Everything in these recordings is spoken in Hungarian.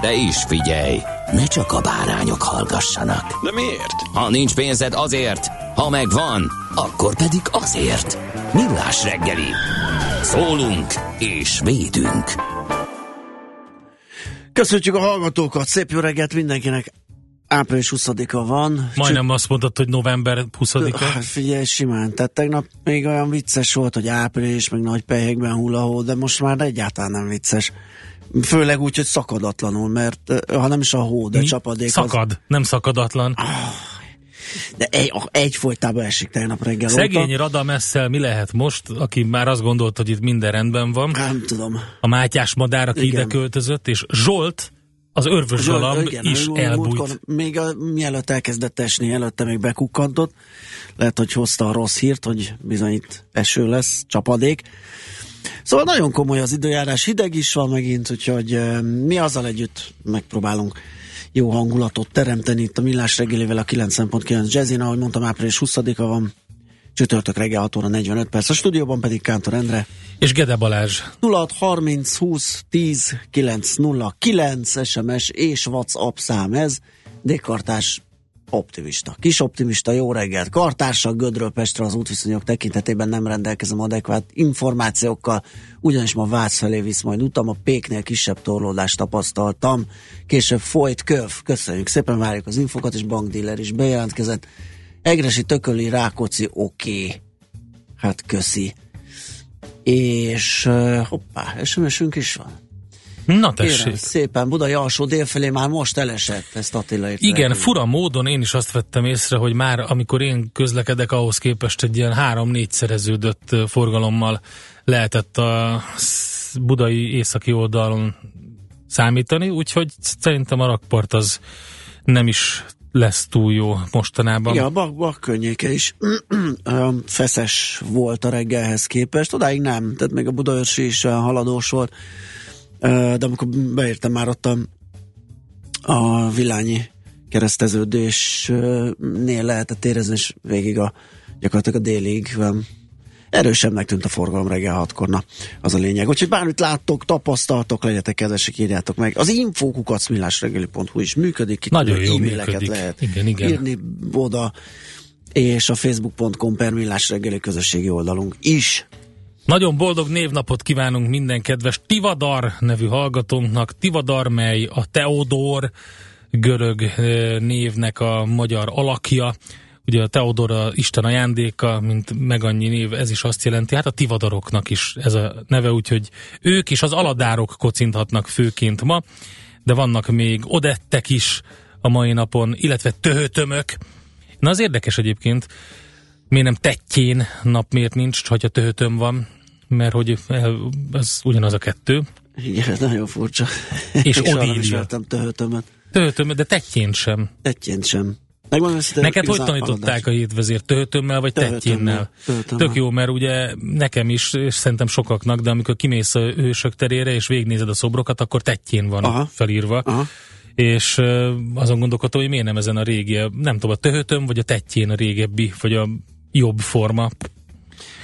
De is figyelj, ne csak a bárányok hallgassanak. De miért? Ha nincs pénzed azért, ha megvan, akkor pedig azért. Millás reggeli. Szólunk és védünk. Köszönjük a hallgatókat, szép jó reggelt mindenkinek. Április 20-a van. Majdnem azt mondtad, hogy november 20-a. Hát figyelj, simán. Tehát tegnap még olyan vicces volt, hogy április, meg nagy pehegben hullahó, de most már egyáltalán nem vicces. Főleg úgy, hogy szakadatlanul, mert ha nem is a hó, de Mi? csapadék Szakad, az... nem szakadatlan. De egy, egyfolytában esik tegnap reggel Szegény óta. Radamesszel mi lehet most, aki már azt gondolt, hogy itt minden rendben van? Nem tudom. A Mátyás madár, aki Igen. ide költözött, és Zsolt, az örvös galamb is elbújt. múltkor Még a, mielőtt elkezdett esni, előtte még bekukkantott. Lehet, hogy hozta a rossz hírt, hogy bizony itt eső lesz, csapadék. Szóval nagyon komoly az időjárás, hideg is van megint, úgyhogy mi azzal együtt megpróbálunk jó hangulatot teremteni itt a Millás reggélével a 9.9 Jazzin, ahogy mondtam, április 20-a van, csütörtök reggel 6 óra 45 perc, a stúdióban pedig Kántor Endre. És Gede Balázs. 06 30 20 10 909 SMS és WhatsApp szám ez. Dékartás optimista. Kis optimista, jó reggelt. Kartársak Gödről Pestre az útviszonyok tekintetében nem rendelkezem adekvát információkkal, ugyanis ma Vác felé visz majd utam, a Péknél kisebb torlódást tapasztaltam. Később folyt köv. Köszönjük szépen, várjuk az infokat, és bankdíler is bejelentkezett. Egresi, Tököli, Rákóczi, oké. Okay. Hát köszi. És hoppá, SMS-ünk is van. Na Kérem, tessék. szépen, Budai alsó délfelé már most elesett, ezt Attila írta Igen, nekünk. fura módon én is azt vettem észre, hogy már amikor én közlekedek, ahhoz képest egy ilyen három-négy szereződött ö, forgalommal lehetett a budai északi oldalon számítani, úgyhogy szerintem a rakpart az nem is lesz túl jó mostanában. Igen, a bak, bak környéke is feszes volt a reggelhez képest, odáig nem, tehát még a Budaörsi is haladós volt, de amikor beértem már ott a, a Vilányi kereszteződésnél lehetett érezni, és végig a gyakorlatilag a délig erősebbnek tűnt a forgalom reggel hatkor, na, az a lényeg. Úgyhogy bármit láttok, tapasztaltok, legyetek kedvesek, írjátok meg. Az infókukacmillásreggeli.hu is működik, itt Nagyon jó e-maileket lehet Igen, igen. írni oda, és a facebook.com per millásreggeli közösségi oldalunk is. Nagyon boldog névnapot kívánunk minden kedves Tivadar nevű hallgatónknak. Tivadar, mely a Teodor görög névnek a magyar alakja. Ugye a Teodor a Isten ajándéka, mint meg annyi név, ez is azt jelenti, hát a tivadaroknak is ez a neve, úgyhogy ők és az aladárok kocinthatnak főként ma, de vannak még odettek is a mai napon, illetve töhötömök. Na az érdekes egyébként, miért nem tetjén nap miért nincs, hogyha töhötöm van, mert hogy ez ugyanaz a kettő. Igen, nagyon furcsa. És nem Odília. ismertem töhötömet. Töhötöm, de tetjén sem. Egyként sem. Megmondom Neked hogy tanították aladás. a hétvezér? Töhötömmel vagy tetjénnel? Tök jó, mert ugye nekem is, és szerintem sokaknak, de amikor kimész a hősök terére, és végignézed a szobrokat, akkor tetjén van Aha. felírva. Aha. És azon gondolkodtam, hogy miért nem ezen a régi, nem tudom, a töhötöm, vagy a tetjén a régebbi, vagy a jobb forma.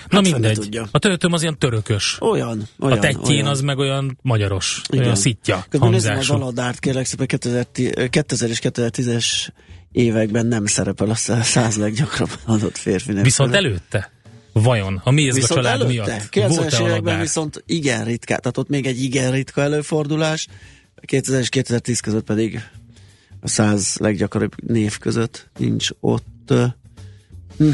Na Hát mindegy. tudja. A töhötöm az ilyen törökös. Olyan, olyan. a tetjén olyan. az meg olyan magyaros, Igen. olyan szitja Közben hangzású. aladárt, kérlek szépen 2010 2000 és 2010-es években nem szerepel a szá- száz leggyakrabban adott férfi név. Viszont előtte? Vajon? A Mézga Viszont család előtte, miatt? 90-es Volt-e években viszont igen ritkán, tehát ott még egy igen ritka előfordulás, 2000 és 2010 között pedig a száz leggyakoribb név között nincs ott. Hm.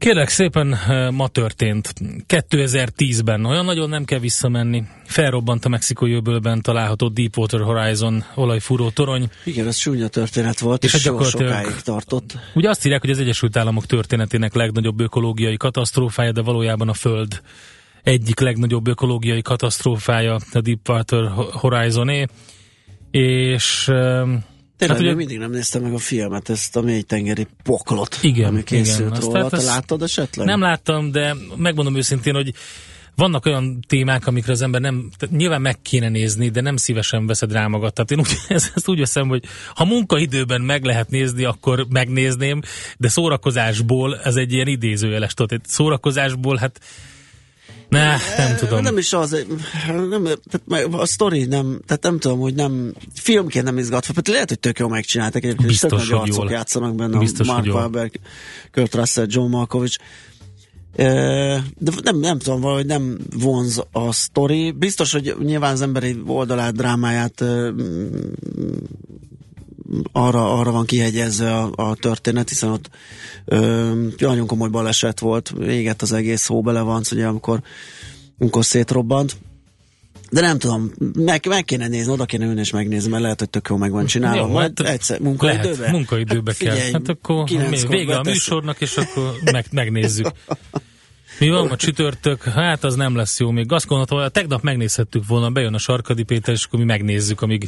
Kérlek szépen, ma történt. 2010-ben olyan nagyon nem kell visszamenni. Felrobbant a mexikói öbölben található Deepwater Horizon olajfúró torony. Igen, ez csúnya történet volt, és, és so, sokáig tartott. Ugye azt írják, hogy az Egyesült Államok történetének legnagyobb ökológiai katasztrófája, de valójában a Föld egyik legnagyobb ökológiai katasztrófája a Deepwater Horizon-é. És Tényleg hát, ugye, mindig nem néztem meg a filmet, ezt a mélytengeri poklot, igen, ami készült igen. róla. Te láttad esetleg? Nem láttam, de megmondom őszintén, hogy vannak olyan témák, amikre az ember nem, nyilván meg kéne nézni, de nem szívesen veszed rá magad. Tehát én úgy, ezt úgy veszem, hogy ha munkaidőben meg lehet nézni, akkor megnézném, de szórakozásból ez egy ilyen idézőjeles. Tehát szórakozásból, hát ne, nem tudom. Nem is az, nem, tehát a sztori nem, tehát nem tudom, hogy nem, filmként nem izgatva, tehát lehet, hogy tök jól megcsináltak egyébként, Biztos, tök nagy arcok jól. játszanak benne, Biztos, Mark Wahlberg, Kurt Russell, John Malkovich, de nem, nem tudom, valahogy nem vonz a sztori. Biztos, hogy nyilván az emberi oldalát, drámáját arra, arra van kihegyezve a, a történet, hiszen ott ö, nagyon komoly baleset volt, égett az egész hó bele van, ugye, amikor, amikor szétrobbant. De nem tudom, meg, meg kéne nézni, oda kéne ülni és megnézni, mert lehet, hogy tök jó meg van csinálva. Jó, Majd hát egyszer munkaidőbe? Lehet, munkaidőbe hát, kell. Figyelj, hát akkor vége a műsornak, és akkor meg, megnézzük. Mi van ma csütörtök? Hát az nem lesz jó. Még azt gondoltam, tegnap megnézhettük volna, bejön a Sarkadi Péter, és akkor mi megnézzük, amíg...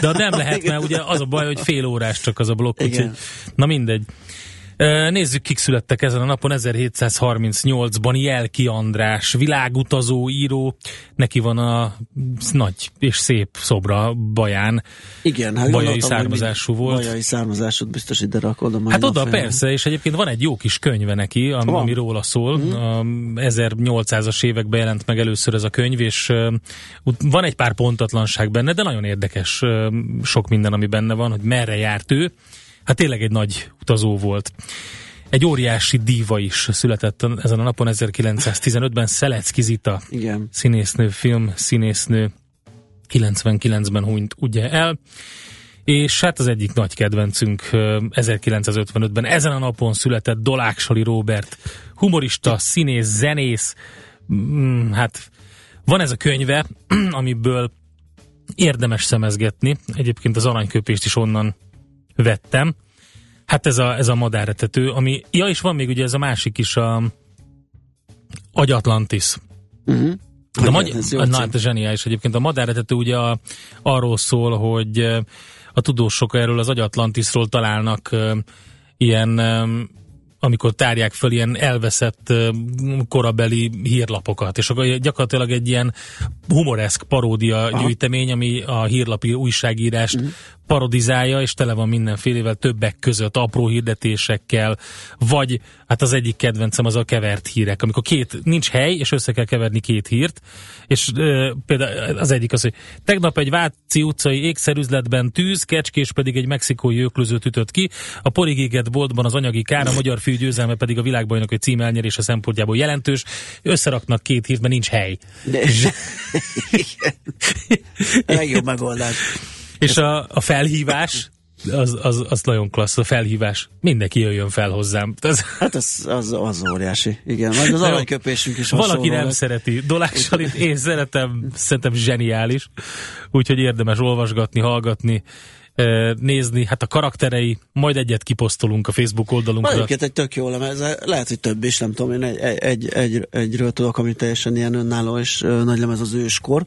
De nem lehet, mert ugye az a baj, hogy fél órás csak az a blokk, úgyhogy... Na mindegy. Nézzük, kik születtek ezen a napon. 1738-ban Jelki András, világutazó író. Neki van a nagy és szép szobra Baján. Igen, hát bajai származású volt. Bajai származásod biztos ide rakod. Hát oda fejlen. persze, és egyébként van egy jó kis könyve neki, ami, ami róla szól. Mm. 1800-as években jelent meg először ez a könyv, és van egy pár pontatlanság benne, de nagyon érdekes sok minden, ami benne van, hogy merre járt ő. Hát tényleg egy nagy utazó volt. Egy óriási díva is született ezen a napon 1915-ben, Szelecki Zita, Igen. színésznő, film színésznő, 99-ben hunyt ugye el, és hát az egyik nagy kedvencünk 1955-ben ezen a napon született Doláksali Robert, humorista, színész, zenész, mm, hát van ez a könyve, amiből érdemes szemezgetni, egyébként az aranyköpést is onnan vettem. Hát ez a, ez a madáretető, ami, ja és van még ugye ez a másik is, a Agyatlantis. Uh-huh. a magy- na, hát zseniális egyébként. A madáretető ugye a, arról szól, hogy a tudósok erről az Agyatlantisról találnak ilyen amikor tárják föl ilyen elveszett korabeli hírlapokat, és akkor gyakorlatilag egy ilyen humoreszk paródia Aha. gyűjtemény, ami a hírlapi újságírás uh-huh parodizálja, és tele van mindenfélevel többek között apró hirdetésekkel, vagy hát az egyik kedvencem az a kevert hírek, amikor két, nincs hely, és össze kell keverni két hírt, és ö, például az egyik az, hogy tegnap egy Váci utcai ékszerüzletben tűz, kecskés pedig egy mexikói öklözőt ütött ki, a porigéget boltban az anyagi kár, a magyar fű győzelme pedig a világbajnok egy cím elnyerése szempontjából jelentős, összeraknak két hírt, mert nincs hely. De, legjobb megoldás. És a, a felhívás, az, az, az nagyon klassz, a felhívás. Mindenki jöjjön fel hozzám. Ez... Hát az, az, az óriási. Igen, majd az aranyköpésünk is Valaki nem szereti. Dolák én szeretem, szerintem zseniális. Úgyhogy érdemes olvasgatni, hallgatni nézni, hát a karakterei, majd egyet kiposztolunk a Facebook oldalunkra. Egyiket egy tök jó lemez, lehet, hogy több is, nem tudom, én egy, egy, egy, egyről tudok, ami teljesen ilyen önálló és nagy lemez az őskor,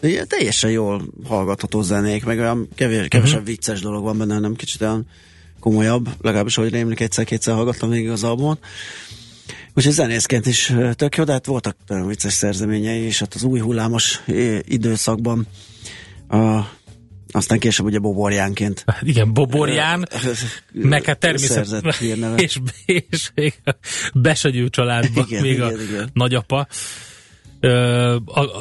de teljesen jól hallgatható zenék, meg olyan kevés, kevesebb uh-huh. vicces dolog van benne, nem kicsit olyan komolyabb, legalábbis ahogy rémlik egyszer-kétszer hallgattam még az albumot. Úgyhogy zenészként is tök jó, de hát voltak nagyon vicces szerzeményei, és hát az új hullámos időszakban a, aztán később ugye Boborjánként. Igen, Boborján, meg hát természetesen, és, és még a Besagyő családban igen, még igen, a igen. nagyapa.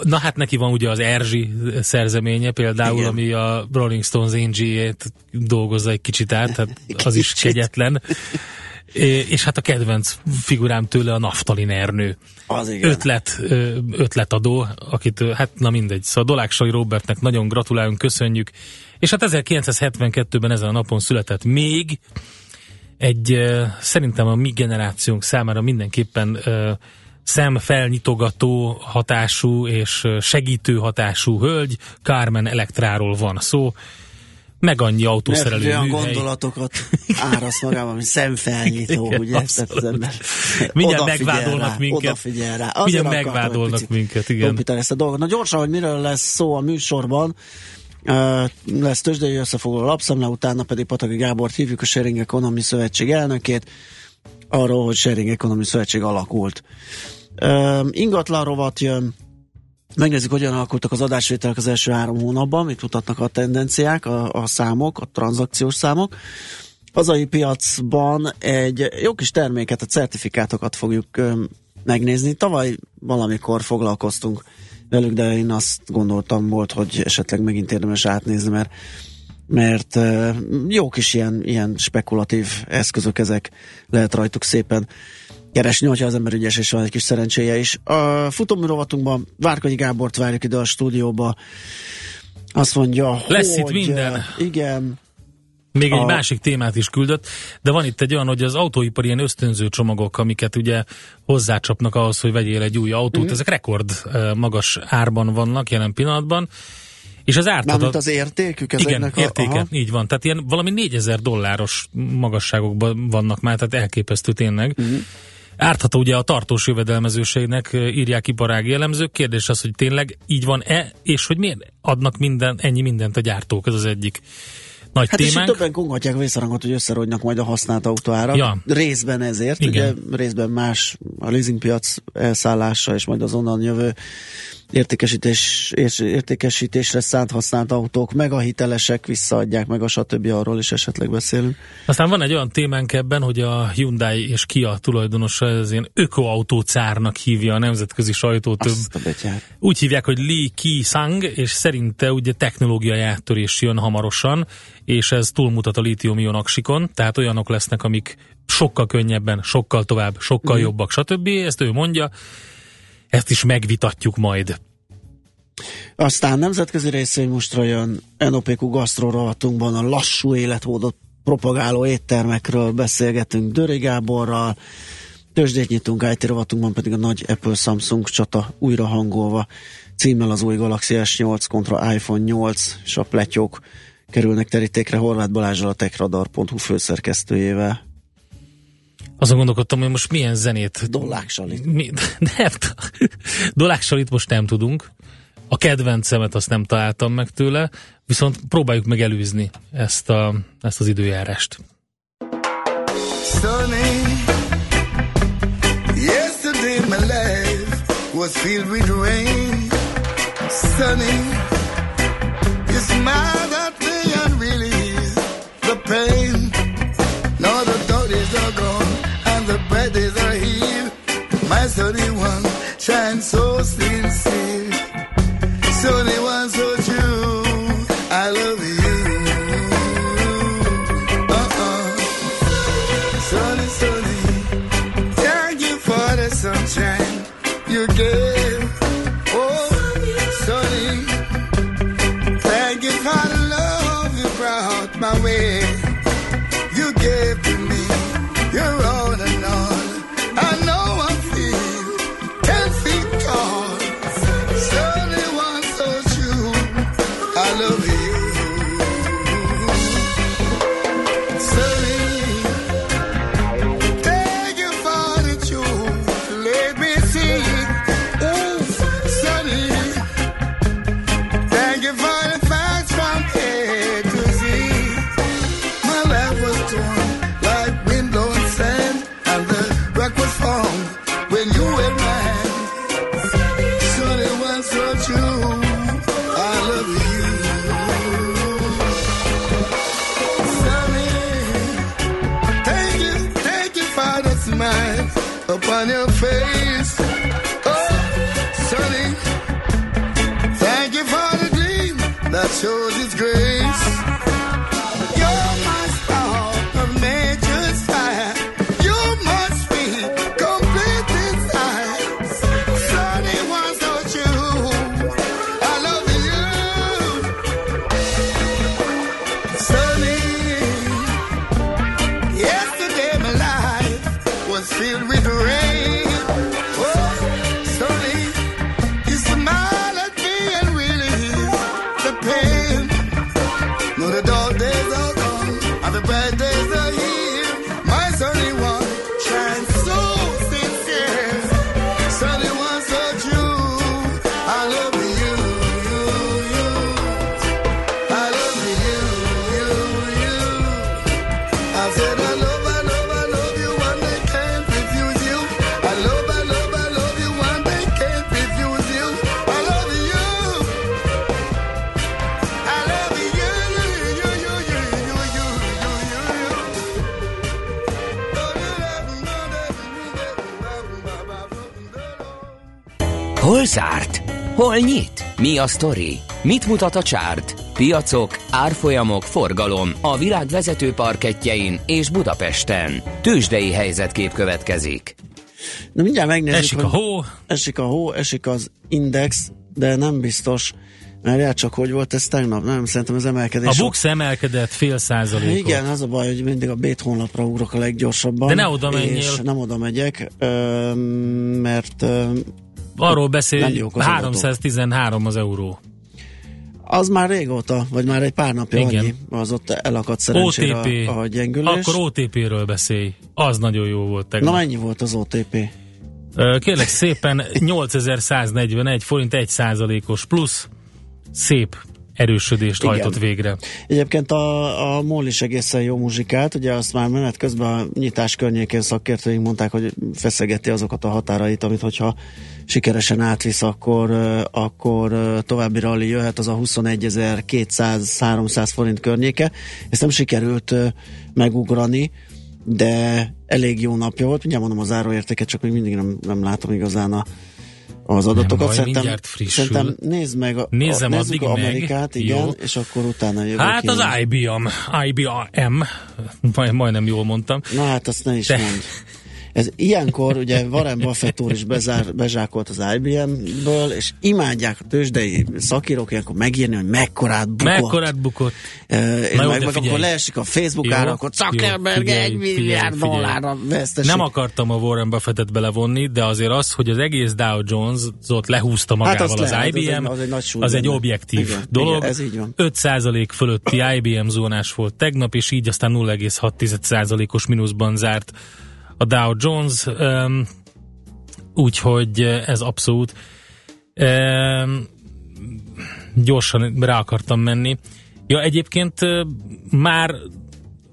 Na hát neki van ugye az Erzsi szerzeménye például, Igen. ami a Rolling Stones Angie-ét dolgozza egy kicsit át, hát az is kegyetlen. és hát a kedvenc figurám tőle a Naftalin Ernő. Az igen. Ötlet, ötletadó, akit, hát na mindegy, szóval Doláksai Robertnek nagyon gratulálunk, köszönjük. És hát 1972-ben ezen a napon született még egy szerintem a mi generációnk számára mindenképpen szemfelnyitogató hatású és segítő hatású hölgy, Carmen Elektráról van szó, meg annyi Mert autószerelő olyan műhely. gondolatokat árasz magában, mint szemfelnyitó, Igen, ugye? Az ember Mindjárt megvádolnak rá, minket. Odafigyel rá. Azért Mindjárt megvádolnak minket, igen. tompítani ezt a dolgot. Na gyorsan, hogy miről lesz szó a műsorban. Uh, lesz tőzsdei összefoglaló lapszemle, utána pedig Pataki Gábort hívjuk, a Sharing Economy Szövetség elnökét, arról, hogy Sharing Economy Szövetség alakult. Uh, ingatlan rovat jön, Megnézzük, hogyan alakultak az adásvételek az első három hónapban, mit mutatnak a tendenciák, a, a számok, a tranzakciós számok. Hazai piacban egy jó kis terméket, a certifikátokat fogjuk ö, megnézni. Tavaly valamikor foglalkoztunk velük, de én azt gondoltam volt, hogy esetleg megint érdemes átnézni, mert mert jó kis ilyen, ilyen spekulatív eszközök ezek, lehet rajtuk szépen keresni, hogyha az ember ügyes és van egy kis szerencséje is. A futóműrovatunkban Várkonyi Gábort várjuk ide a stúdióba. Azt mondja, Lesz hogy... itt minden. Igen, Még egy A- másik témát is küldött, de van itt egy olyan, hogy az autóipar ilyen ösztönző csomagok, amiket ugye hozzácsapnak ahhoz, hogy vegyél egy új autót, Mhm. ezek rekord magas árban vannak jelen pillanatban, és az mármint ártadat... az értékük Igen, ezeknek a- értéke, aha. így van. Tehát ilyen valami 4000 dolláros magasságokban vannak már, tehát elképesztő tényleg. Uh-huh. Ártható ugye a tartós jövedelmezőségnek, eh, írják iparági elemzők. Kérdés az, hogy tényleg így van-e, és hogy miért adnak minden, ennyi mindent a gyártók, ez az egyik nagy Hát és témánk. többen kongatják a visszarangot, hogy összerodnak majd a használt autóára. Ja. Részben ezért, Igen. ugye részben más a leasingpiac elszállása, és majd az onnan jövő értékesítés, és értékesítésre szánt használt autók, meg a hitelesek visszaadják, meg a stb. arról is esetleg beszélünk. Aztán van egy olyan témánk ebben, hogy a Hyundai és Kia tulajdonosa ez ilyen ökoautócárnak hívja a nemzetközi sajtó több. Úgy hívják, hogy Li Ki Sang, és szerinte ugye technológiai áttörés jön hamarosan, és ez túlmutat a lítium-ion aksikon, tehát olyanok lesznek, amik sokkal könnyebben, sokkal tovább, sokkal jobbak, stb. Ezt ő mondja, ezt is megvitatjuk majd. Aztán nemzetközi részvény mostra jön NOPQ Gastro rovatunkban a lassú életmódot propagáló éttermekről beszélgetünk Döri Gáborral, tőzsdét nyitunk IT rovatunkban pedig a nagy Apple Samsung csata újra hangolva címmel az új Galaxy S8 kontra iPhone 8 és a pletyók kerülnek terítékre Horváth Balázsral a techradar.hu főszerkesztőjével. Azon gondolkodtam, hogy most milyen zenét Dollák Salit. Mi, nem, Dolák Salit most nem tudunk. A kedvencemet azt nem találtam meg tőle, viszont próbáljuk meg előzni ezt, a, ezt az időjárást. Sunny. Yesterday my life was filled with rain. Sunny. You smiled at me and released the pain. as only one shines so sincere. So only Hol nyit? Mi a sztori? Mit mutat a csárt? Piacok, árfolyamok, forgalom a világ vezető parketjein és Budapesten. Tősdei helyzetkép következik. Na mindjárt megnézzük, Esik a hó, Esik a hó, esik az index, de nem biztos, mert já, csak hogy volt ez tegnap, nem, szerintem az emelkedés. a Bux emelkedett fél százalékot. Igen, az a baj, hogy mindig a Bét honlapra ugrok a leggyorsabban. De ne oda menjél. És nem oda megyek, mert Arról beszél, Nem hogy jók az adatok. 313 az euró. az már régóta, vagy már egy pár napja Igen. annyi, az ott elakadt szerencsére OTP. a, a gyengülés. Akkor OTP-ről beszélj. Az nagyon jó volt Na tegnap. mennyi volt az OTP? Kérlek szépen 8141 forint 1 százalékos plusz szép erősödést Igen. hajtott végre. Egyébként a, a MOL is egészen jó muzsikát, ugye azt már menet közben a nyitás környékén szakértőink mondták, hogy feszegeti azokat a határait, amit hogyha sikeresen átvisz, akkor, akkor további rally jöhet, az a 21.200-300 forint környéke. Ezt nem sikerült megugrani, de elég jó napja volt. Mindjárt mondom a záróértéket, csak még mindig nem, nem látom igazán a, az adatokat. baj, mindjárt frissül. szerintem nézd meg a, Nézzem a, nézzük addig meg. Amerikát, igen, Jó. és akkor utána jövök Hát én. az IBM, IBM, majd, majdnem jól mondtam. Na hát azt ne is De- mondd. Ez ilyenkor ugye Warren Buffett úr is bezár, bezsákolt az IBM-ből, és imádják a tőzsdei szakírók ilyenkor megírni, hogy mekkorát bukott. Mekkorát bukott? E, és Na jó, meg, meg akkor leesik a Facebook Jó, ára, akkor jó, Zuckerberg figyelj, egy milliárd dollárra veszteség. Nem akartam a Warren Buffettet belevonni, de azért az, hogy az egész Dow Jones-ot lehúzta magával azt az lehet, az IBM, egy- az egy nagy súly az egy objektív Igen, dolog. igen, ez így van. 5% fölötti IBM zónás volt tegnap, és így aztán 0,6%-os mínuszban zárt a Dow Jones, um, úgyhogy ez abszolút um, gyorsan rá akartam menni. Ja, egyébként már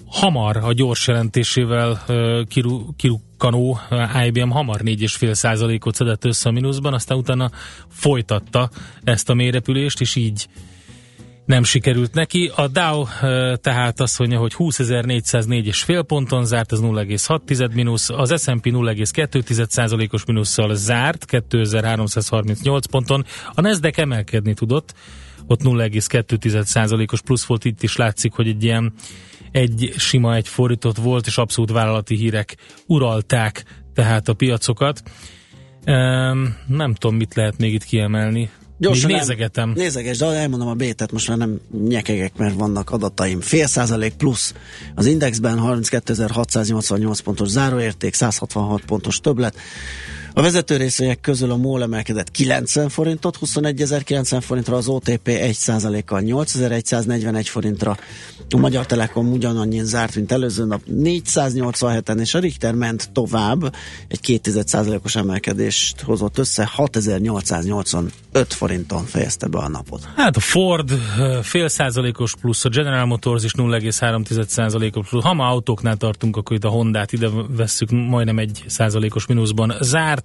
hamar a gyors jelentésével kiru, kirukkanó IBM hamar 4,5 százalékot szedett össze a mínuszban, aztán utána folytatta ezt a mélyrepülést, és így nem sikerült neki. A Dow tehát azt mondja, hogy 20.404,5 ponton zárt, ez 0,6 mínusz, az S&P 0,2 százalékos mínusszal zárt, 2338 ponton, a Nasdaq emelkedni tudott, ott 0,2 százalékos plusz volt, itt is látszik, hogy egy ilyen egy sima, egy fordított volt, és abszolút vállalati hírek uralták tehát a piacokat. Um, nem tudom, mit lehet még itt kiemelni. Gyorsan még el- nézegetem. Nézeges, de elmondom a B-et, most már nem nyekegek, mert vannak adataim. Fél százalék plusz az indexben, 32.688 pontos záróérték, 166 pontos többlet. A vezető részvények közül a MOL emelkedett 90 forintot, 21.090 forintra, az OTP 1% kal 8.141 forintra, a Magyar Telekom ugyanannyian zárt, mint előző nap 487-en, és a Richter ment tovább, egy 2 os emelkedést hozott össze, 6885 forinton fejezte be a napot. Hát a Ford ö, fél százalékos plusz, a General Motors is 0,3 százalékos plusz. Ha ma autóknál tartunk, akkor itt a Hondát ide vesszük, majdnem egy százalékos mínuszban zárt.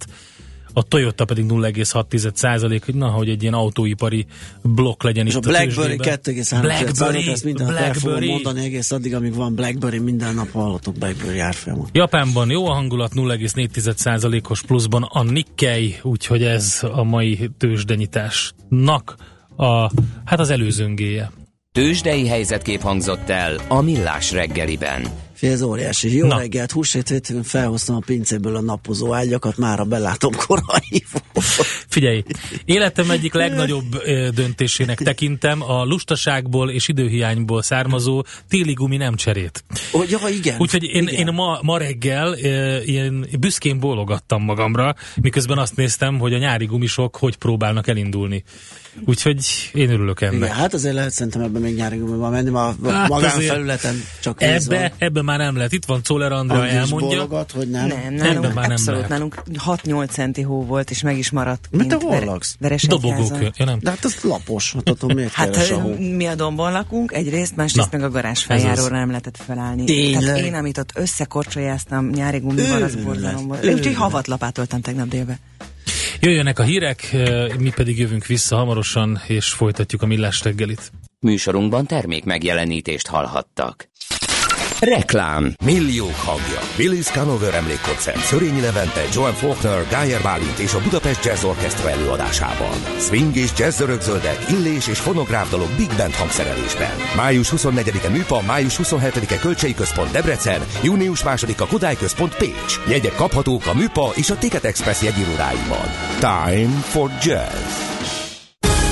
A Toyota pedig 0,6 százalék, hogy na, hogy egy ilyen autóipari blokk legyen És itt a BlackBerry tőzsdében. 2,3 BlackBerry, ezt minden BlackBerry. mondani egész addig, amíg van BlackBerry, minden nap hallottuk BlackBerry árfolyamot. Japánban jó a hangulat, 0,4%-os pluszban a Nikkei, úgyhogy ez a mai tőzsdenyításnak a, hát az előzöngéje. Tősdei helyzetkép hangzott el a Millás reggeliben. Fél ez óriási. Jó Na. reggelt, hétvégén felhoztam a pincéből a napozó ágyakat, mára belátom korai. Figyelj, életem egyik legnagyobb döntésének tekintem a lustaságból és időhiányból származó téli gumi nem cserét. Ó, ja, igen. Úgyhogy én, igen. én ma, ma reggel ilyen büszkén bólogattam magamra, miközben azt néztem, hogy a nyári gumisok hogy próbálnak elindulni. Úgyhogy én örülök ennek. Igen, hát azért lehet szerintem ebben még nyári gumival menni, ma a Hát magánfelületen csak Ebbe, van. ebbe már nem lehet. Itt van Czoller Andrea, elmondja. bólogat, hogy nem. Nem, Ebben nálunk már nem abszolút, lehet. nálunk 6-8 centi hó volt, és meg is maradt. Mert te mint hol laksz? Dobogók. Veresegyházon. Ja, nem. De hát az lapos, hát attól miért Hát keres a mi a dombon lakunk, egyrészt, másrészt Na, meg a garázs ez feljáróra nem lehetett felállni. Tényleg? Tehát én, amit ott összekorcsolyáztam nyári gumival, az borzalom volt. Úgyhogy havat lapátoltam tegnap délbe. Jöjjönek a hírek, mi pedig jövünk vissza hamarosan, és folytatjuk a millás reggelit. Műsorunkban termék megjelenítést hallhattak. Reklám Milliók hangja. Billy Scanover emlékkoncert Szörényi Levente, Joan Faulkner, Geyer Bálint és a Budapest Jazz Orchestra előadásában. Swing és jazz zörögzöldek, illés és fonográf dalok Big Band hangszerelésben. Május 24-e Műpa, május 27-e Kölcsei Központ Debrecen, június 2-a Kodály Központ Pécs. Jegyek kaphatók a Műpa és a Ticket Express jegyirodáiban. Time for Jazz.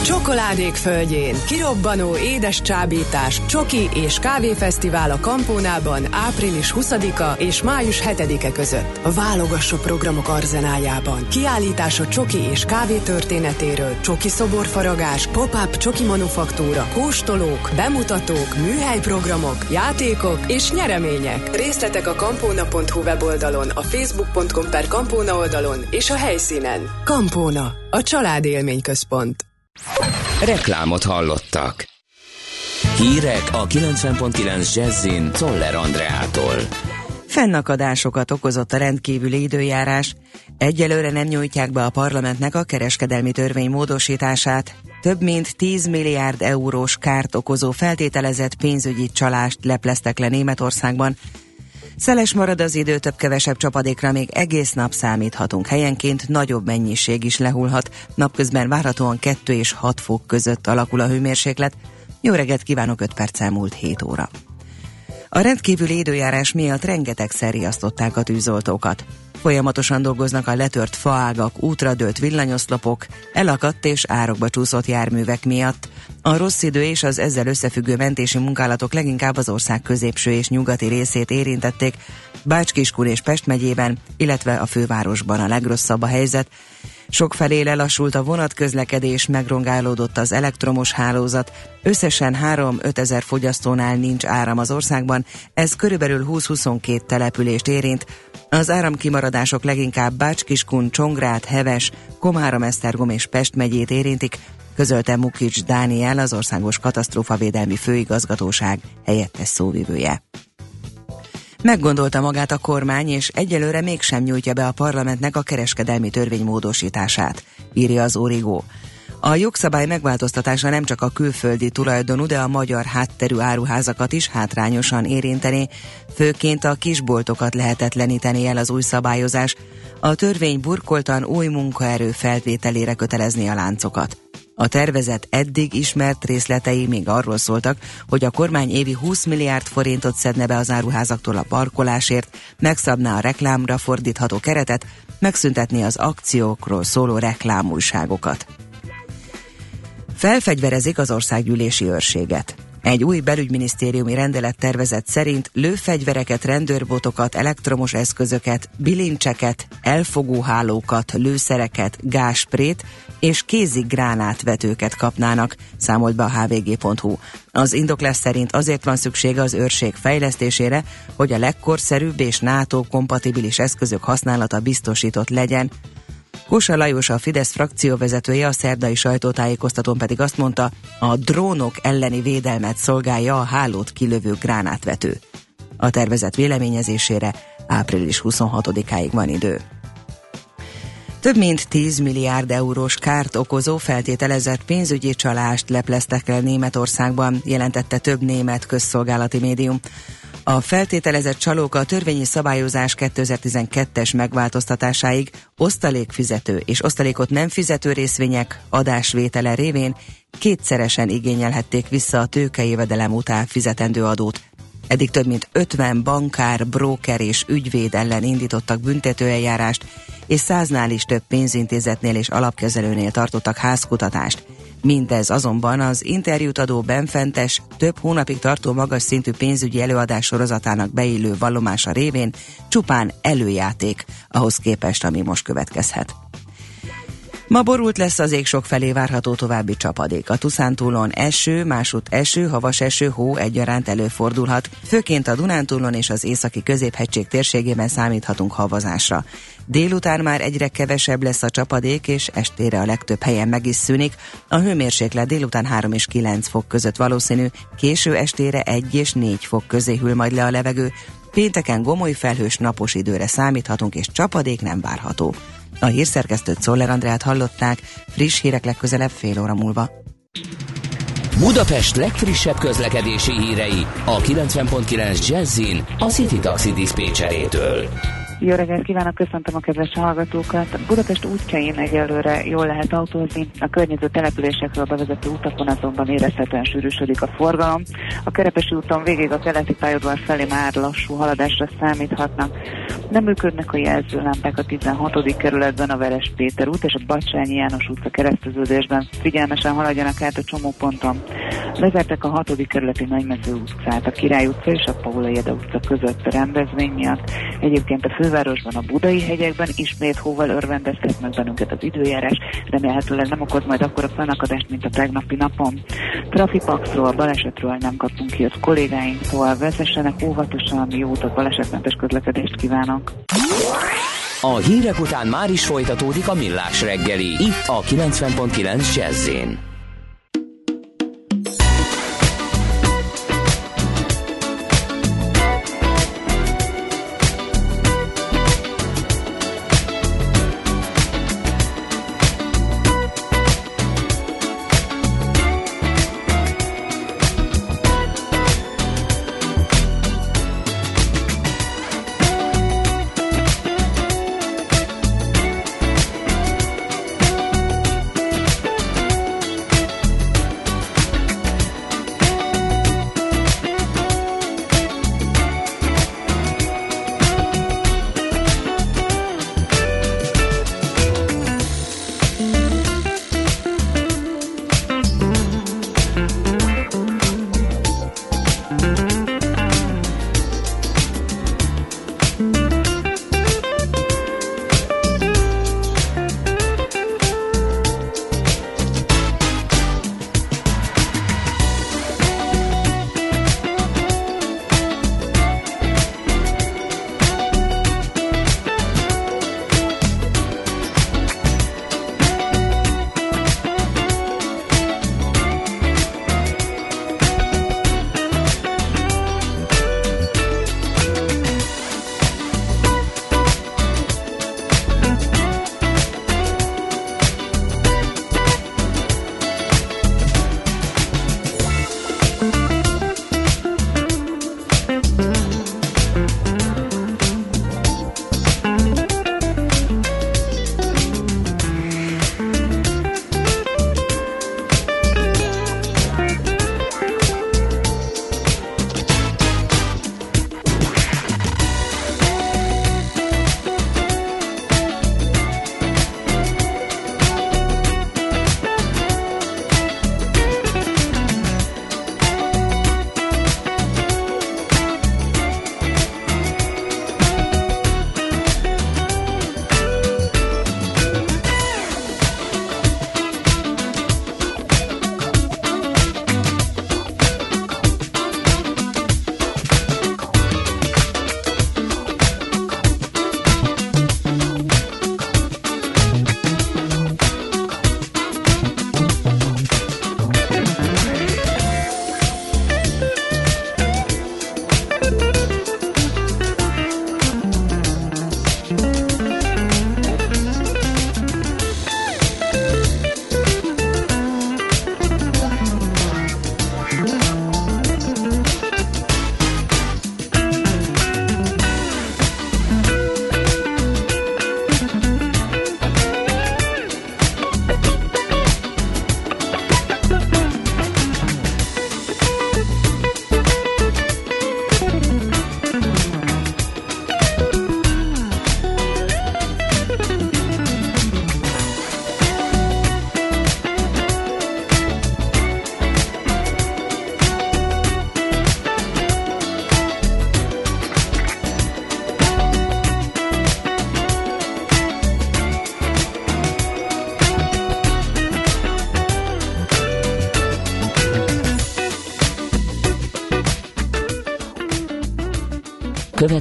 Csokoládék földjén kirobbanó édes csábítás, csoki és kávéfesztivál a Kampónában április 20-a és május 7-e között. A programok arzenájában. Kiállítás a csoki és kávé történetéről, csoki szoborfaragás, pop-up csoki manufaktúra, kóstolók, bemutatók, műhelyprogramok, játékok és nyeremények. Részletek a kampóna.hu weboldalon, a facebook.com per Kampóna oldalon és a helyszínen. Kampóna, a család élményközpont. Reklámot hallottak. Hírek a 90.9 Jazzin Toller Andreától. Fennakadásokat okozott a rendkívüli időjárás. Egyelőre nem nyújtják be a parlamentnek a kereskedelmi törvény módosítását. Több mint 10 milliárd eurós kárt okozó feltételezett pénzügyi csalást lepleztek le Németországban. Szeles marad az idő, több-kevesebb csapadékra még egész nap számíthatunk. Helyenként nagyobb mennyiség is lehulhat. Napközben várhatóan 2 és 6 fok között alakul a hőmérséklet. Jó reggelt kívánok, 5 perc elmúlt 7 óra. A rendkívüli időjárás miatt rengetegszer riasztották a tűzoltókat. Folyamatosan dolgoznak a letört faágak, útra dőlt villanyoszlopok, elakadt és árokba csúszott járművek miatt. A rossz idő és az ezzel összefüggő mentési munkálatok leginkább az ország középső és nyugati részét érintették, Bács-Kiskun és Pest megyében, illetve a fővárosban a legrosszabb a helyzet. Sokfelé lelassult a vonatközlekedés, megrongálódott az elektromos hálózat, összesen 3-5 ezer fogyasztónál nincs áram az országban, ez körülbelül 20-22 települést érint. Az áramkimaradások leginkább Bács-Kiskun, Csongrát, Heves, Komárom, Esztergom és Pest megyét érintik, közölte Mukics Dániel, az Országos Katasztrófavédelmi Főigazgatóság helyettes szóvivője. Meggondolta magát a kormány, és egyelőre mégsem nyújtja be a parlamentnek a kereskedelmi törvény módosítását, írja az Origó. A jogszabály megváltoztatása nem csak a külföldi tulajdonú, de a magyar hátterű áruházakat is hátrányosan érinteni, főként a kisboltokat lehetetleníteni el az új szabályozás. A törvény burkoltan új munkaerő felvételére kötelezni a láncokat. A tervezet eddig ismert részletei még arról szóltak, hogy a kormány évi 20 milliárd forintot szedne be az áruházaktól a parkolásért, megszabná a reklámra fordítható keretet, megszüntetni az akciókról szóló reklámújságokat. Felfegyverezik az országgyűlési őrséget. Egy új belügyminisztériumi rendelet tervezet szerint lőfegyvereket, rendőrbotokat, elektromos eszközöket, bilincseket, elfogóhálókat, lőszereket, gásprét és kézi gránátvetőket kapnának, számolt be a hvg.hu. Az indoklás szerint azért van szüksége az őrség fejlesztésére, hogy a legkorszerűbb és NATO-kompatibilis eszközök használata biztosított legyen, Kósa Lajos, a Fidesz frakcióvezetője a szerdai sajtótájékoztatón pedig azt mondta, a drónok elleni védelmet szolgálja a hálót kilövő gránátvető. A tervezet véleményezésére április 26-áig van idő. Több mint 10 milliárd eurós kárt okozó feltételezett pénzügyi csalást lepleztek el Németországban, jelentette több német közszolgálati médium. A feltételezett csalók a törvényi szabályozás 2012-es megváltoztatásáig osztalékfizető és osztalékot nem fizető részvények adásvétele révén kétszeresen igényelhették vissza a tőkejövedelem után fizetendő adót. Eddig több mint 50 bankár, bróker és ügyvéd ellen indítottak büntetőeljárást, és száznál is több pénzintézetnél és alapkezelőnél tartottak házkutatást. Mindez azonban az interjút adó benfentes, több hónapig tartó magas szintű pénzügyi előadás sorozatának beillő vallomása révén csupán előjáték ahhoz képest, ami most következhet. Ma borult lesz az ég sok felé várható további csapadék. A Tuszántúlon eső, másút eső, havas eső, hó egyaránt előfordulhat. Főként a Dunántúlon és az északi középhegység térségében számíthatunk havazásra. Délután már egyre kevesebb lesz a csapadék, és estére a legtöbb helyen meg is szűnik. A hőmérséklet délután 3 és 9 fok között valószínű, késő estére 1 és 4 fok közé hűl majd le a levegő. Pénteken gomoly felhős napos időre számíthatunk, és csapadék nem várható. A hírszerkesztőt Szoller Andrát hallották, friss hírek legközelebb fél óra múlva. Budapest legfrissebb közlekedési hírei a 90.9 Jazzin a City Taxi Dispécsejétől. Jó reggelt kívánok, köszöntöm a kedves hallgatókat. Budapest útjain egyelőre jól lehet autózni, a környező településekről bevezető utakon azonban érezhetően sűrűsödik a forgalom. A Kerepesi úton végig a keleti pályaudvar felé már lassú haladásra számíthatnak. Nem működnek a jelzőlámpák a 16. kerületben a Veres Péter út és a Bacsányi János utca kereszteződésben. Figyelmesen haladjanak át a csomóponton. Lezertek a 6. kerületi Nagymező utcát, a Király utca és a Paula Jede utca között a rendezvény miatt. Egyébként a fővárosban, a Budai hegyekben ismét hóval örvendeztet meg bennünket az időjárás, remélhetőleg nem okoz majd akkor a fennakadást, mint a tegnapi napon. Trafipaxról, balesetről nem kaptunk ki az kollégáink, szóval vezessenek óvatosan, jó utat, balesetmentes közlekedést kívánok. A hírek után már is folytatódik a millás reggeli, itt a 90.9 Jazzin.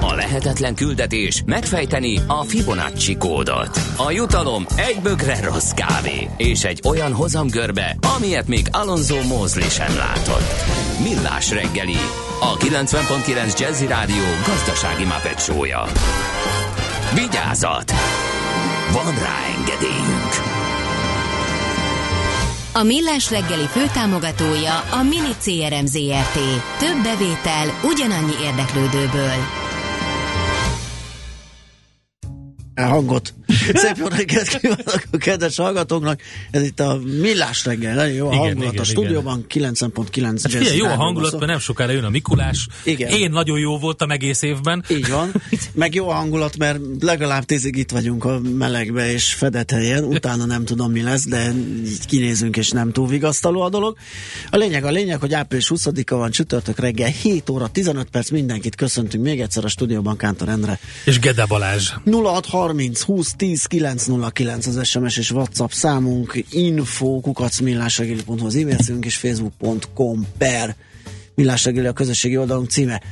A lehetetlen küldetés megfejteni a Fibonacci kódot. A jutalom egy bögre rossz kávé és egy olyan hozamgörbe, amilyet még Alonso Mózli sem látott. Millás reggeli, a 90.9 Jazzy Rádió gazdasági mapetsója. Vigyázat! Van rá engedélyünk! A Millás reggeli főtámogatója a Mini CRM Zrt. Több bevétel ugyanannyi érdeklődőből. Hangot. Szép jó reggelt kívánok a kedves hallgatóknak. Ez itt a Millás reggel, nagyon jó a Igen, hangulat igen, a stúdióban, 90.9 Hát figyelj, jó a hangulat, mert nem sokára jön a Mikulás. Igen. Én nagyon jó voltam egész évben. Így van. Meg jó a hangulat, mert legalább tízig itt vagyunk a melegbe és fedett helyen. Utána nem tudom mi lesz, de így kinézünk és nem túl vigasztaló a dolog. A lényeg a lényeg, hogy április 20-a van csütörtök reggel 7 óra 15 perc. Mindenkit köszöntünk még egyszer a stúdióban Kántor Endre. És Gede Balázs. 0630 20 10 909 az SMS és WhatsApp számunk, info kukacmillásregeli.hu az e-mail címünk és facebook.com per millásregeli a közösségi oldalunk címe.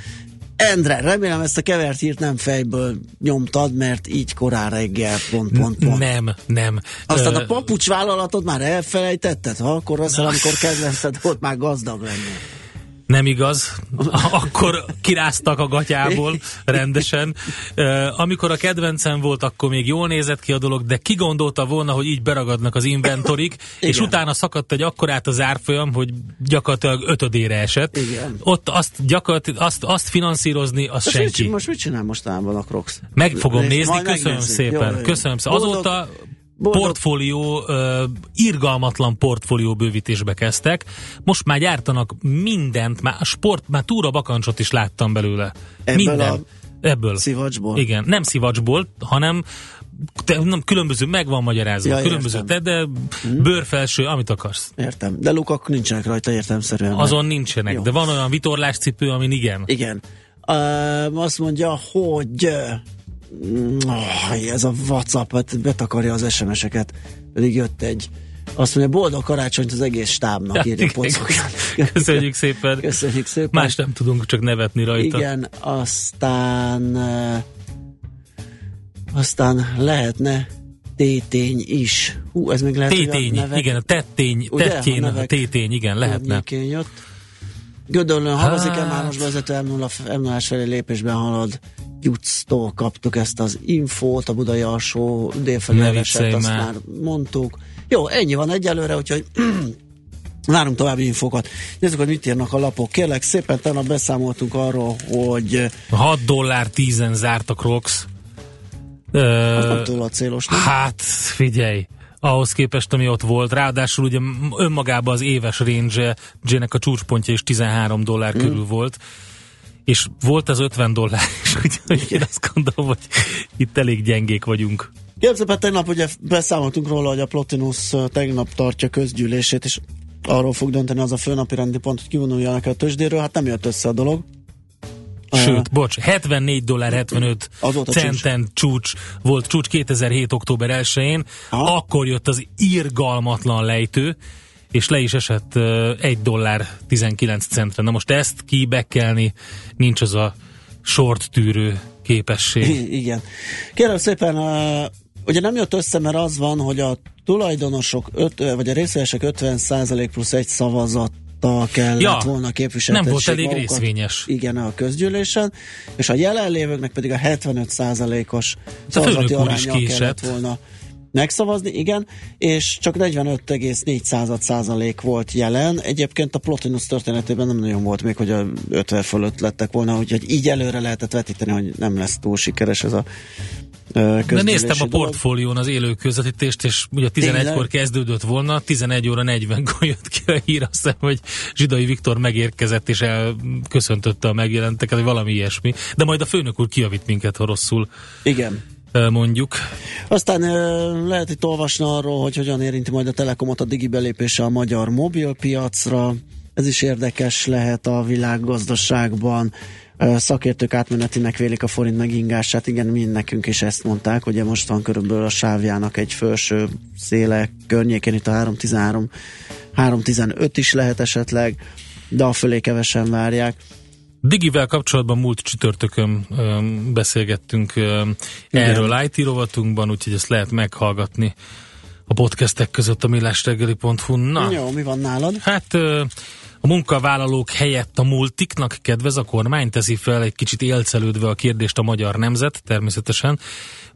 Endre, remélem ezt a kevert hírt nem fejből nyomtad, mert így korán reggel, pont, pont, pont. Nem, nem. Aztán a papucs vállalatot már elfelejtetted, ha akkor azt amikor kedvenced volt már gazdag lenni. Nem igaz. Akkor kiráztak a gatyából rendesen. Amikor a kedvencem volt, akkor még jól nézett ki a dolog, de ki gondolta volna, hogy így beragadnak az inventorik, és Igen. utána szakadt egy akkorát az árfolyam, hogy gyakorlatilag ötödére esett. Igen. Ott azt gyakorlatilag azt, azt finanszírozni, az Most, senki. mit, most mit csinál mostában a Crocs? Meg fogom Nézd, nézni, köszönöm megnézzük. szépen. Jó, köszönöm szépen. Azóta boldog- portfólió, uh, irgalmatlan portfólió bővítésbe kezdtek. Most már gyártanak mindent, már a sport, már túra bakancsot is láttam belőle. Ebből Minden. a Ebből. Szivacsból? Igen, nem szivacsból, hanem te, nem, különböző, meg van magyarázva, Ja, különböző értem. te, de bőrfelső, amit akarsz. Értem. De lukak nincsenek rajta értelmszerűen. Azon nincsenek, Jó. de van olyan vitorláscipő, amin igen. Igen. Uh, azt mondja, hogy oh, ez a WhatsApp hát betakarja az SMS-eket, pedig jött egy. Azt mondja, boldog karácsonyt az egész stábnak, írja Igen. Pocok. Köszönjük szépen. Köszönjük szépen. Más nem tudunk csak nevetni rajta. Igen, aztán uh, aztán lehetne tétény is. Hú, ez még lehet, a Tétény, nevek- igen, a tettény, Ugye, tettjén, a a tétény, igen, lehetne. jött. Gödöllön halazik Hát. M3-as vezető M0, m felé lépésben halad. Jutsztól kaptuk ezt az infót, a budai alsó délfelé viccelj azt már. mondtuk. Jó, ennyi van egyelőre, úgyhogy várunk további infókat. Nézzük, hogy mit írnak a lapok. Kérlek szépen, tegnap beszámoltunk arról, hogy 6 dollár 10 zárt a Crocs. nem túl a célos, nem? hát, figyelj, ahhoz képest, ami ott volt. Ráadásul ugye önmagában az éves range nek a csúcspontja is 13 dollár Mm. körül volt. És volt az 50 dollár is, úgyhogy én azt gondolom, hogy itt elég gyengék vagyunk. Kérlek szépen, tegnap ugye beszámoltunk róla, hogy a Plotinus tegnap tartja közgyűlését, és arról fog dönteni az a főnapi rendi pont, hogy kivonuljanak a tőzsdéről. Hát nem jött össze a dolog. Sőt, bocs, 74 dollár 75 Azóta centen csúcs. volt csúcs 2007. október 1-én, Aha. akkor jött az irgalmatlan lejtő, és le is esett uh, 1 dollár 19 centre. Na most ezt kibekkelni nincs az a short tűrő képesség. I- Igen. Kérem szépen, uh, ugye nem jött össze, mert az van, hogy a tulajdonosok, öt, vagy a részvényesek 50% plusz egy szavazattal kellett Ja, volna képviseltetsék nem volt elég magukat. részvényes. Igen, a közgyűlésen, és a jelenlévőknek pedig a 75%-os A szavazati arányjal kellett volna megszavazni, igen, és csak 45,4 százalék volt jelen. Egyébként a Plotinus történetében nem nagyon volt még, hogy a 50 fölött lettek volna, úgyhogy így előre lehetett vetíteni, hogy nem lesz túl sikeres ez a De néztem a portfólión az élő közvetítést, és ugye 11-kor Tényleg? kezdődött volna, 11 óra 40-kor jött ki a hír, azt hiszem, hogy Zsidai Viktor megérkezett, és elköszöntötte a megjelenteket, vagy valami ilyesmi. De majd a főnök úr kiavít minket, ha rosszul Igen. Mondjuk. Aztán lehet itt olvasni arról, hogy hogyan érinti majd a Telekomot a digi belépése a magyar mobilpiacra. Ez is érdekes lehet a világgazdaságban. Szakértők átmenetinek vélik a forint megingását. Igen, mind nekünk is ezt mondták. Ugye most van körülbelül a sávjának egy felső széle környékén, itt a 313, 315 is lehet esetleg, de a fölé kevesen várják. Digivel kapcsolatban múlt csütörtökön ö, beszélgettünk ö, erről IT rovatunkban, úgyhogy ezt lehet meghallgatni a podcastek között a millásreggeli.hu. Na, Jó, mi van nálad? hát ö, a munkavállalók helyett a multiknak kedvez a kormány, teszi fel egy kicsit élcelődve a kérdést a magyar nemzet, természetesen.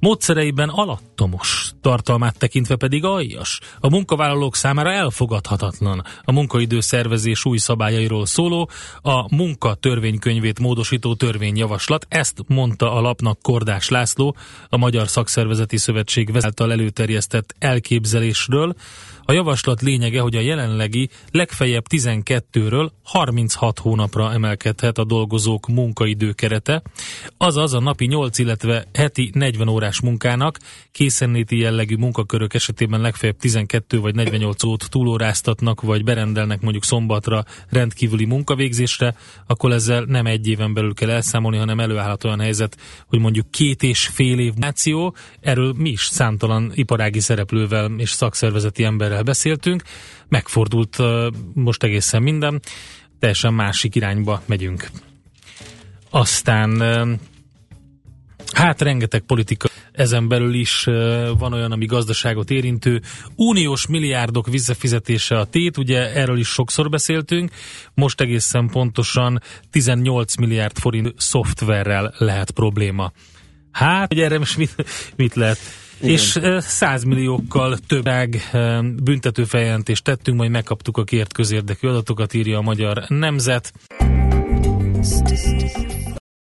Módszereiben alattomos, tartalmát tekintve pedig aljas. A munkavállalók számára elfogadhatatlan. A munkaidő szervezés új szabályairól szóló, a munka törvénykönyvét módosító törvényjavaslat. Ezt mondta a lapnak Kordás László, a Magyar Szakszervezeti Szövetség által előterjesztett elképzelésről. A javaslat lényege, hogy a jelenlegi legfeljebb 12-ről 36 hónapra emelkedhet a dolgozók munkaidő kerete, azaz a napi 8, illetve heti 40 órás munkának. Készenléti jellegű munkakörök esetében legfeljebb 12 vagy 48 ót túlóráztatnak, vagy berendelnek mondjuk szombatra rendkívüli munkavégzésre, akkor ezzel nem egy éven belül kell elszámolni, hanem előállhat olyan helyzet, hogy mondjuk két és fél év náció, erről mi is számtalan iparági szereplővel és szakszervezeti emberrel beszéltünk, megfordult most egészen minden, teljesen másik irányba megyünk. Aztán hát rengeteg politika ezen belül is van olyan, ami gazdaságot érintő. Uniós milliárdok visszafizetése a tét, ugye erről is sokszor beszéltünk, most egészen pontosan 18 milliárd forint szoftverrel lehet probléma. Hát, hogy erre most mit, mit lehet? Igen. És uh, 100 milliókkal több büntetőfeljelentést tettünk, majd megkaptuk a kért közérdekű adatokat, írja a Magyar Nemzet.